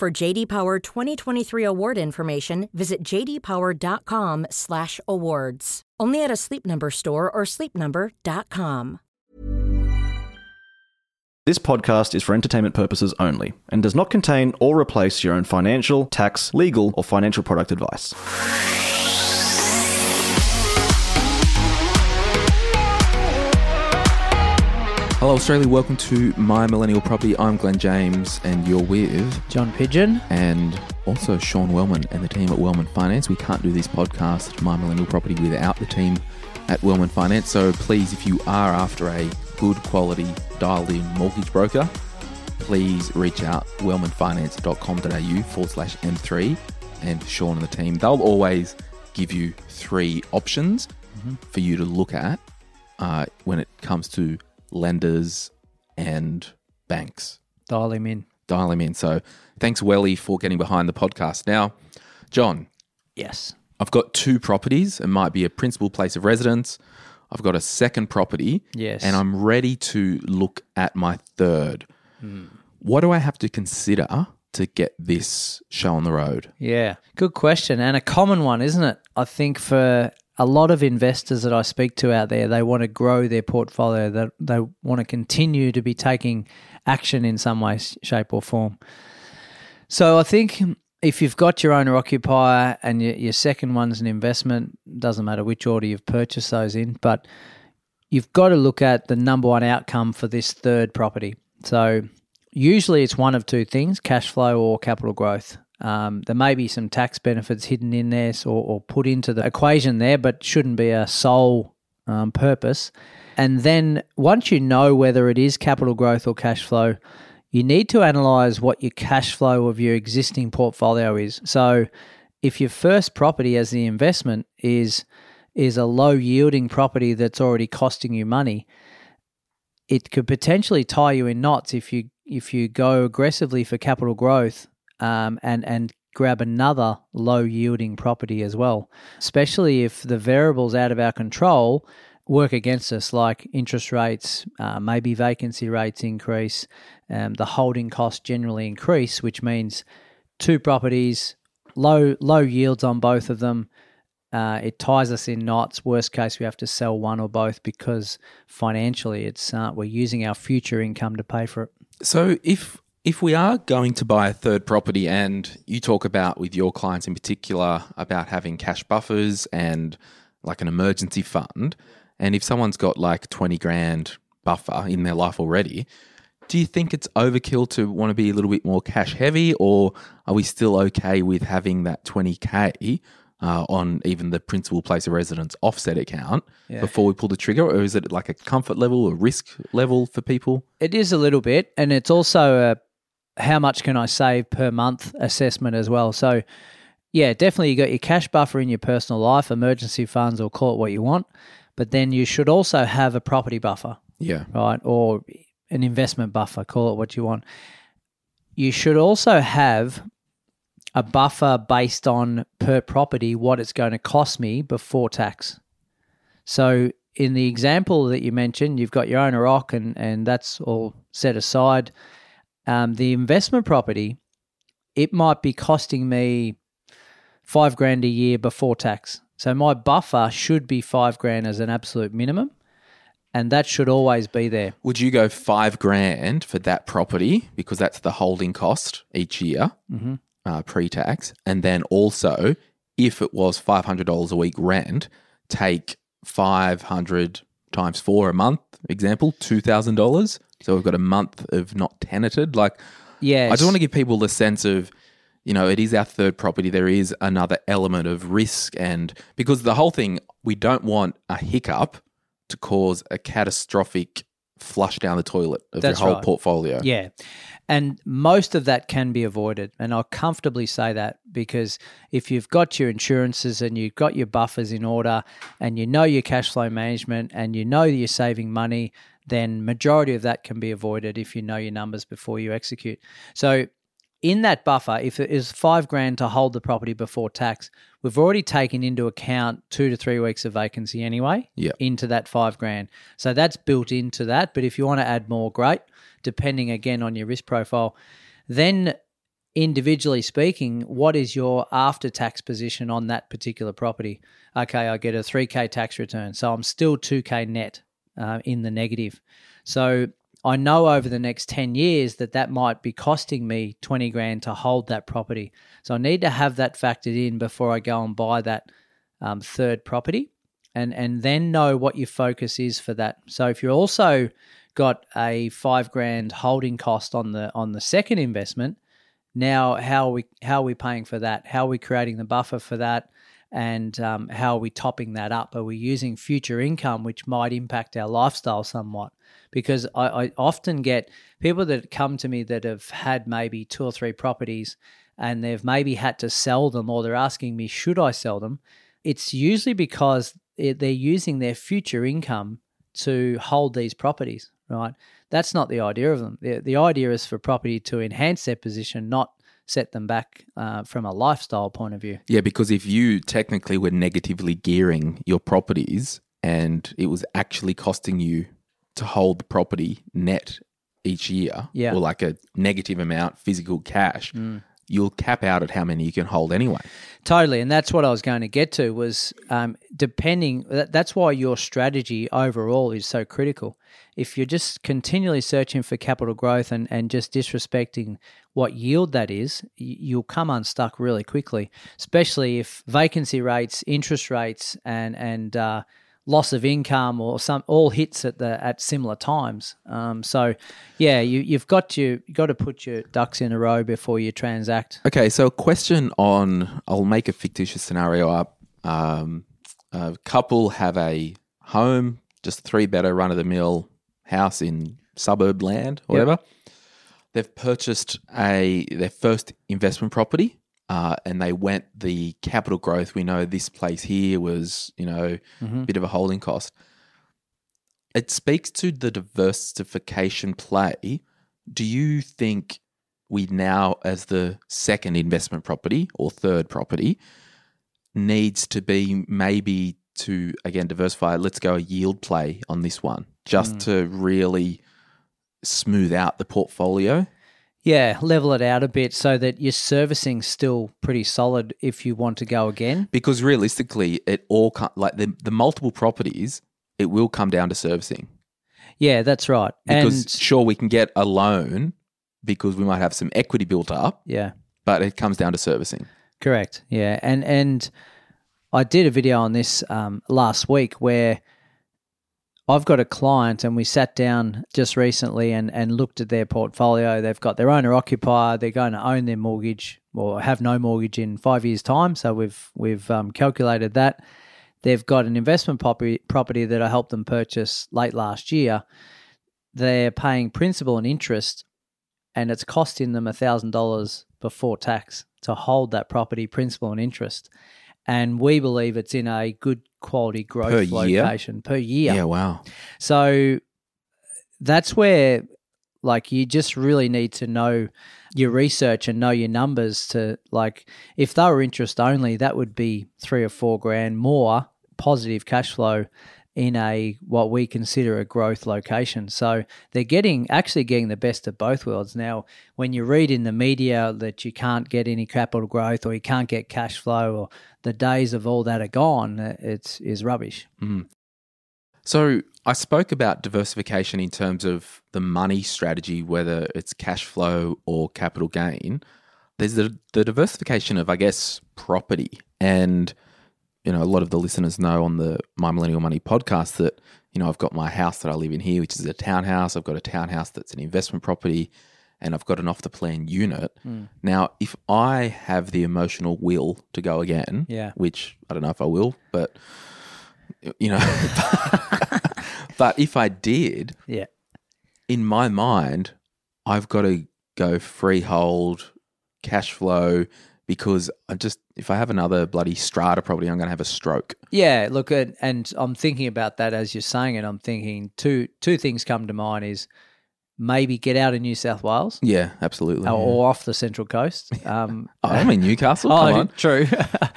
For JD Power 2023 award information, visit jdpower.com/awards. Only at a Sleep Number store or sleepnumber.com. This podcast is for entertainment purposes only and does not contain or replace your own financial, tax, legal, or financial product advice. Hello, Australia. Welcome to My Millennial Property. I'm Glen James, and you're with John Pidgeon. and also Sean Wellman and the team at Wellman Finance. We can't do this podcast, My Millennial Property, without the team at Wellman Finance. So please, if you are after a good quality dialed-in mortgage broker, please reach out wellmanfinance.com.au forward slash M3 and Sean and the team. They'll always give you three options for you to look at uh, when it comes to lenders and banks Dial him in. dial him in. So thanks, Welly, for getting behind the podcast. Now, John, Yes. I've got two properties. It might be a principal place of residence. I've got a second property. Yes. And I'm ready to look at my third. Hmm. What do I have to consider to get this show on the road? Yeah. Good question. And a common one, isn't it? I think for a lot of investors that I speak to out there, they want to grow their portfolio. They, they want to continue to be taking action in some way, shape, or form. So I think if you've got your owner occupier and your, your second one's an investment, doesn't matter which order you've purchased those in, but you've got to look at the number one outcome for this third property. So usually it's one of two things cash flow or capital growth. Um, there may be some tax benefits hidden in there or, or put into the equation there, but shouldn't be a sole um, purpose. And then once you know whether it is capital growth or cash flow, you need to analyze what your cash flow of your existing portfolio is. So if your first property as the investment is is a low yielding property that's already costing you money, it could potentially tie you in knots if you if you go aggressively for capital growth um, and and grab another low yielding property as well, especially if the variables out of our control work against us, like interest rates, uh, maybe vacancy rates increase, um, the holding costs generally increase, which means two properties, low low yields on both of them. Uh, it ties us in knots. Worst case, we have to sell one or both because financially, it's uh, we're using our future income to pay for it. So if if we are going to buy a third property and you talk about with your clients in particular about having cash buffers and like an emergency fund and if someone's got like 20 grand buffer in their life already do you think it's overkill to want to be a little bit more cash heavy or are we still okay with having that 20k uh, on even the principal place of residence offset account before we pull the trigger or is it like a comfort level or risk level for people? It is a little bit, and it's also a how much can I save per month assessment as well. So, yeah, definitely you got your cash buffer in your personal life, emergency funds, or call it what you want. But then you should also have a property buffer, yeah right, or an investment buffer, call it what you want. You should also have a buffer based on per property what it's going to cost me before tax. So in the example that you mentioned, you've got your owner rock and, and that's all set aside. Um, the investment property, it might be costing me five grand a year before tax. So my buffer should be five grand as an absolute minimum. And that should always be there. Would you go five grand for that property because that's the holding cost each year, uh, pre-tax, and then also if it was five hundred dollars a week rent, take five hundred times four a month. Example, two thousand dollars. So we've got a month of not tenanted. Like, yeah, I just want to give people the sense of, you know, it is our third property. There is another element of risk, and because the whole thing, we don't want a hiccup to cause a catastrophic flush down the toilet of That's your whole right. portfolio. Yeah. And most of that can be avoided. And I'll comfortably say that because if you've got your insurances and you've got your buffers in order and you know your cash flow management and you know you're saving money, then majority of that can be avoided if you know your numbers before you execute. So in that buffer, if it is five grand to hold the property before tax, we've already taken into account two to three weeks of vacancy anyway Yeah. into that five grand. So that's built into that. But if you want to add more, great, depending again on your risk profile. Then, individually speaking, what is your after tax position on that particular property? Okay, I get a 3K tax return. So I'm still 2K net uh, in the negative. So I know over the next 10 years that that might be costing me 20 grand to hold that property. So I need to have that factored in before I go and buy that um, third property and, and then know what your focus is for that. So if you're also got a five grand holding cost on the on the second investment, now how are we how are we paying for that? How are we creating the buffer for that? And um, how are we topping that up? Are we using future income, which might impact our lifestyle somewhat? Because I, I often get people that come to me that have had maybe two or three properties and they've maybe had to sell them or they're asking me, should I sell them? It's usually because they're using their future income to hold these properties, right? That's not the idea of them. The, the idea is for property to enhance their position, not set them back uh, from a lifestyle point of view. Yeah, because if you technically were negatively gearing your properties and it was actually costing you to hold the property net each year, Yeah. or like a negative amount physical cash, you'll cap out at how many you can hold anyway. Totally, and that's what I was going to get to. Was um, depending. That, that's why your strategy overall is so critical. If you're just continually searching for capital growth and, and just disrespecting what yield that is, you'll come unstuck really quickly. Especially if vacancy rates, interest rates, and and uh, loss of income or some all hits at the at similar times. Um, so, yeah, you you've got to you got to put your ducks in a row before you transact. Okay, so a question on I'll make a fictitious scenario up. Um, a couple have a home, just three better run of the mill house in suburb land, or Yep. whatever. They've purchased a their first investment property, uh, and they went the capital growth. We know this place here was you know a bit of a holding cost. It speaks to the diversification play. Do you think we now, as the second investment property or third property, needs to be maybe to again diversify? Let's go a yield play on this one, just to really smooth out the portfolio. Yeah, level it out a bit so that your servicing's still pretty solid if you want to go again. Because realistically, it all like the the multiple properties, it will come down to servicing. Yeah, that's right. Because and sure, we can get a loan because we might have some equity built up, yeah, but it comes down to servicing. correct. Yeah, and and I did a video on this um, last week where I've got a client and we sat down just recently and, and looked at their portfolio. They've got their owner occupier. They're going to own their mortgage or have no mortgage in five years' time. So we've we've um, calculated that. They've got an investment property property that I helped them purchase late last year. They're paying principal and interest, and it's costing them thousand dollars before tax to hold that property principal and interest. And we believe it's in a good quality growth Per year? location per year. Yeah, wow. So that's where like you just really need to know your research and know your numbers to like if they were interest only that would be 3 or 4 grand more positive cash flow in a what we consider a growth location. So they're getting actually getting the best of both worlds. Now, when you read in the media that you can't get any capital growth or you can't get cash flow or the days of all that are gone, uh, it's is rubbish. So I spoke about diversification in terms of the money strategy, whether it's cash flow or capital gain. There's the, the diversification of, I guess, property. And, you know, a lot of the listeners know on the My Millennial Money podcast that, you know, I've got my house that I live in here, which is a townhouse. I've got a townhouse that's an investment property, and I've got an off the plan unit. Hmm. Now, if I have the emotional will to go again, Yeah. which I don't know if I will, but you know, but if I did, Yeah. in my mind, I've got to go freehold, cash flow, because I just if I have another bloody strata property, I'm going to have a stroke. Yeah, look, and, and I'm thinking about that as you're saying it. I'm thinking two two things come to mind is maybe get out of New South Wales Yeah, absolutely. or, yeah. off the Central Coast. Um, Oh, I'm in Newcastle. Come oh, on, true.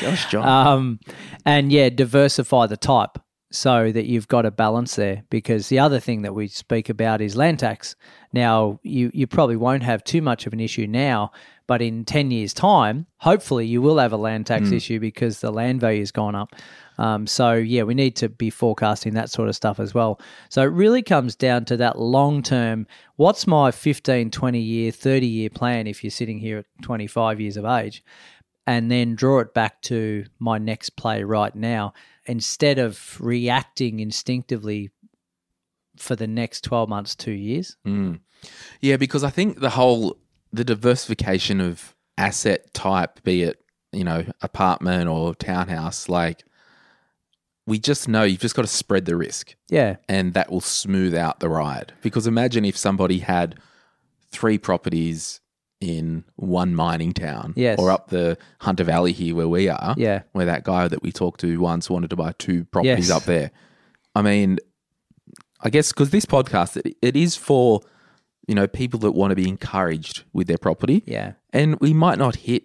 gosh, John. um, and yeah, diversify the type so that you've got a balance there. Because the other thing that we speak about is land tax. Now, you you probably won't have too much of an issue now, but in ten years' time, hopefully, you will have a land tax issue because the land value has gone up. Um, so yeah, we need to be forecasting that sort of stuff as well. So it really comes down to that long term. What's my 15, 20 year, 30 year plan if you're sitting here at 25 years of age? and then draw it back to my next play right now instead of reacting instinctively for the next 12 months, two years. Mm. Yeah, because I think the whole the diversification of asset type, be it you know apartment or townhouse, like we just know you've just got to spread the risk, Yeah. and that will smooth out the ride. Because imagine if somebody had three properties in one mining town, Yes. or up the Hunter Valley here where we are, Yeah. where that guy that we talked to once wanted to buy two properties Yes. up there. I mean, I guess because this podcast it, it is for you know people that want to be encouraged with their property, Yeah. and we might not hit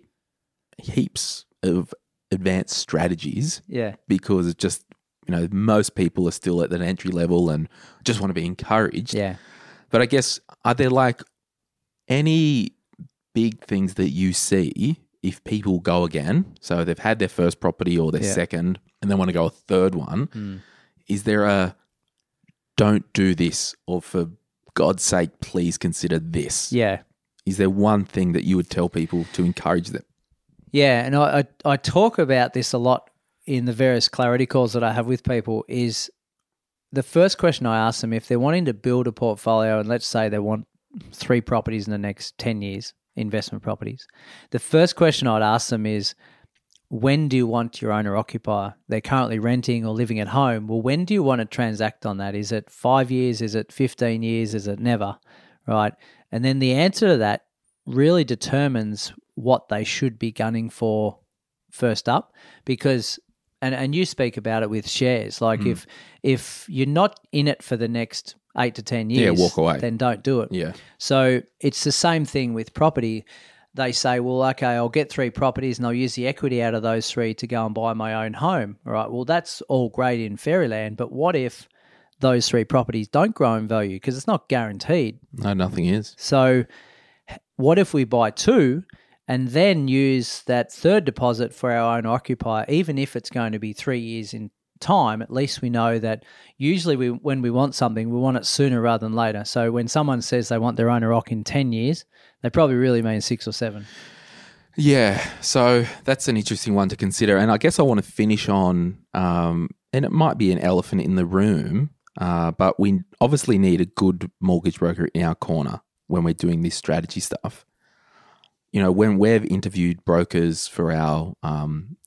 heaps of advanced strategies Yeah. because it's just you know most people are still at that entry level and just want to be encouraged. Yeah. But I guess are there like any big things that you see if people go again? So they've had their first property or their Yeah. second and they want to go a third one. Mm. Is there a don't do this or for God's sake, please consider this? Yeah. Is there one thing that you would tell people to encourage them? Yeah, and I, I I talk about this a lot in the various clarity calls that I have with people. Is the first question I ask them if they're wanting to build a portfolio, and let's say they want three properties in the next ten years, investment properties. The first question I'd ask them is, when do you want your owner occupier? They're currently renting or living at home. Well, when do you want to transact on that? Is it five years? Is it fifteen years? Is it never? Right, and then the answer to that really determines what they should be gunning for first up because and and you speak about it with shares like Hmm. if if you're not in it for the next 8 to 10 years, Yeah, walk away. then don't do it Yeah. so it's the same thing with property they say well okay I'll get three properties and I'll use the equity out of those three to go and buy my own home all right well that's all great in fairyland but what if those three properties don't grow in value because it's not guaranteed No, nothing is. so, what if we buy two and then use that third deposit for our own occupier, even if it's going to be three years in time? At least we know that usually we, when we want something, we want it sooner rather than later. So, when someone says they want their owner rock in 10 years, they probably really mean six or seven. Yeah, so that's an interesting one to consider, and I guess I want to finish on, um, and it might be an elephant in the room, uh, but we obviously need a good mortgage broker in our corner when we're doing this strategy stuff. You know, when we've interviewed brokers for our,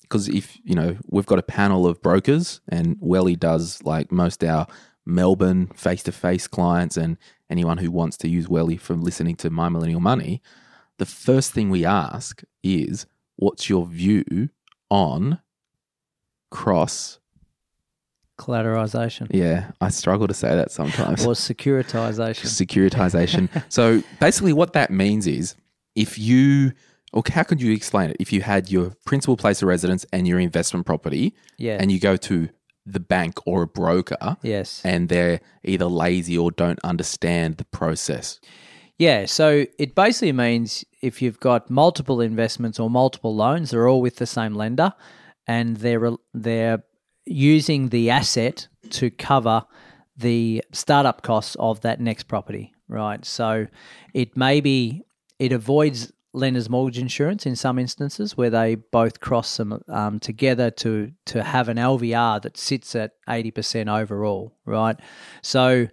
because if you know, we've got a panel of brokers, and Welly does like most our Melbourne face-to-face clients, and anyone who wants to use Welly from listening to My Millennial Money the first thing we ask is what's your view on cross Collateralization yeah i struggle to say that sometimes. Or securitization. securitization. So basically what that means is if you or how could you explain it if you had your principal place of residence and your investment property Yeah. and you go to the bank or a broker yes. and they're either lazy or don't understand the process Yeah, so it basically means if you've got multiple investments or multiple loans, they're all with the same lender, and they're they're using the asset to cover the startup costs of that next property, right? So it may be it avoids lenders mortgage insurance in some instances where they both cross them um, together to to have an LVR that sits at eighty percent overall, right? So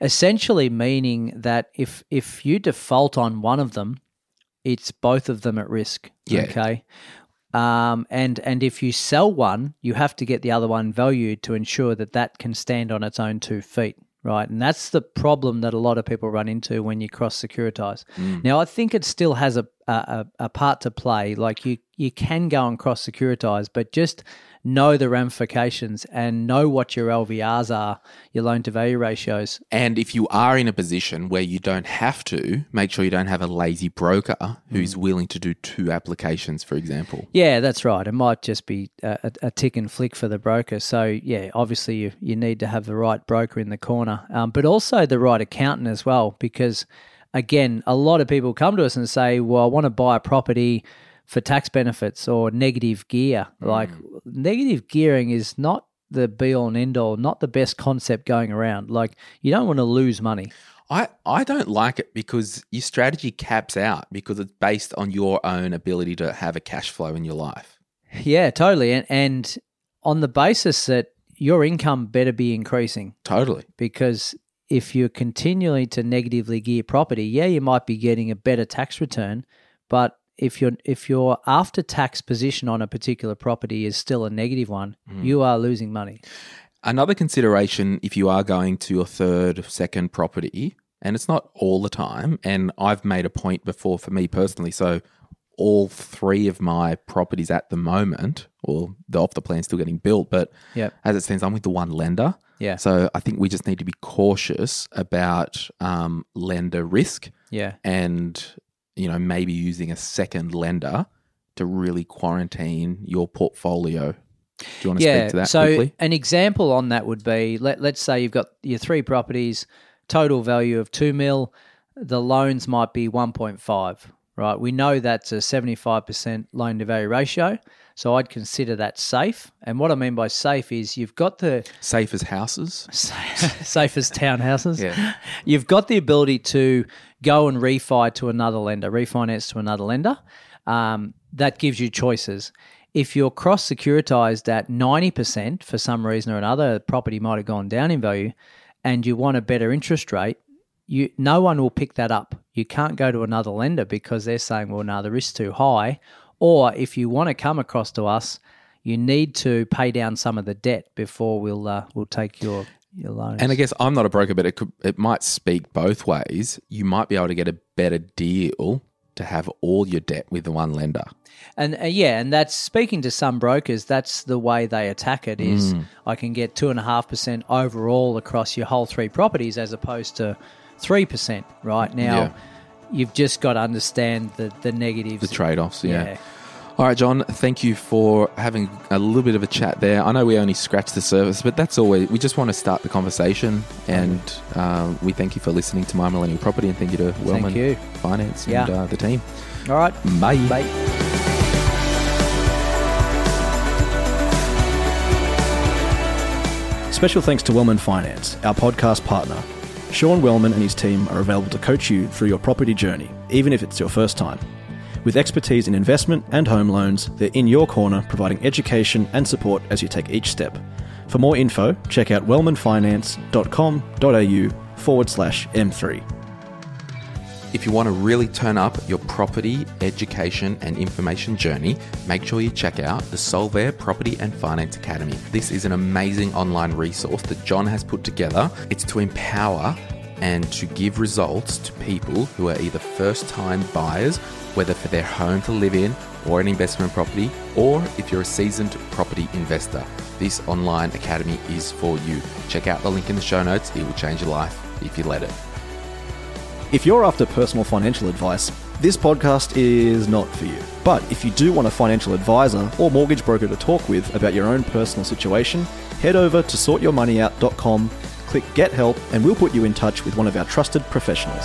essentially meaning that if if you default on one of them, it's both of them at risk. Yeah. Okay. Um, and and if you sell one, you have to get the other one valued to ensure that that can stand on its own two feet. Right? And that's the problem that a lot of people run into when you cross securitize. Mm. Now, I think it still has a, a a part to play. Like you you can go and cross securitize, but just know the ramifications and know what your LVRs are, your loan to value ratios. And if you are in a position where you don't have to, make sure you don't have a lazy broker who's willing to do two applications, for example. Yeah, that's right. It might just be a, a a tick and flick for the broker. So yeah, obviously you you need to have the right broker in the corner, um, but also the right accountant as well. Because again, a lot of people come to us and say, "Well, I want to buy a property." For tax benefits or negative gear. Mm. Like, negative gearing is not the be all and end all, not the best concept going around. Like, you don't want to lose money. I, I don't like it because your strategy caps out because it's based on your own ability to have a cash flow in your life. Yeah, totally. And, and on the basis that your income better be increasing. Totally. because if you're continually to negatively gear property, yeah, you might be getting a better tax return, but if your if your after tax position on a particular property is still a negative one, mm. you are losing money. Another consideration if you are going to your third, second property, and it's not all the time, and I've made a point before for me personally. So, all three of my properties at the moment, or the off the plan still getting built, but Yep. as it stands, I'm with the one lender. Yeah. So I think we just need to be cautious about um, lender risk Yeah. and you know maybe using a second lender to really quarantine your portfolio. Do you want to yeah. speak to that so quickly? an example on that would be let let's say you've got your three properties, total value of two mil, the loans might be one point five. Right. We know that's a seventy five percent loan to value ratio. So I'd consider that safe. And what I mean by safe is you've got the Safe as houses. safe as townhouses. Yeah. You've got the ability to go and refi to another lender, refinance to another lender. Um, that gives you choices. If you're cross securitized at 90% for some reason or another, the property might have gone down in value, and you want a better interest rate, you no one will pick that up. You can't go to another lender because they're saying, well, no, the risk's too high. Or if you want to come across to us, you need to pay down some of the debt before we'll uh, we'll take your your loans. And I guess I'm not a broker, but it could it might speak both ways. You might be able to get a better deal to have all your debt with the one lender. And uh, yeah, and that's speaking to some brokers. That's the way they attack it. Is Mm. I can get two and a half percent overall across your whole three properties, as opposed to three percent. Right now, Yeah. you've just got to understand the the negatives. The trade offs, yeah. Yeah. All right, John, thank you for having a little bit of a chat there. I know we only scratched the surface, but that's always, we just want to start the conversation. And um, we thank you for listening to My Millennial Property and thank you to Wellman you. Finance and Yeah. uh, the team. All right. Bye. Bye. Special thanks to Wellman Finance, our podcast partner. Sean Wellman and his team are available to coach you through your property journey, even if it's your first time. With expertise in investment and home loans, they're in your corner providing education and support as you take each step. For more info, check out wellmanfinance.com.au forward slash M3. If you want to really turn up your property, education, and information journey, make sure you check out the Solvere Property and Finance Academy. This is an amazing online resource that John has put together. It's to empower and to give results to people who are either first time buyers, whether for their home to live in or an investment property, or if you're a seasoned property investor. This online academy is for you. Check out the link in the show notes, it will change your life if you let it. If you're after personal financial advice, this podcast is not for you. But if you do want a financial advisor or mortgage broker to talk with about your own personal situation, head over to sortyourmoneyout.com, click Get Help, and we'll put you in touch with one of our trusted professionals.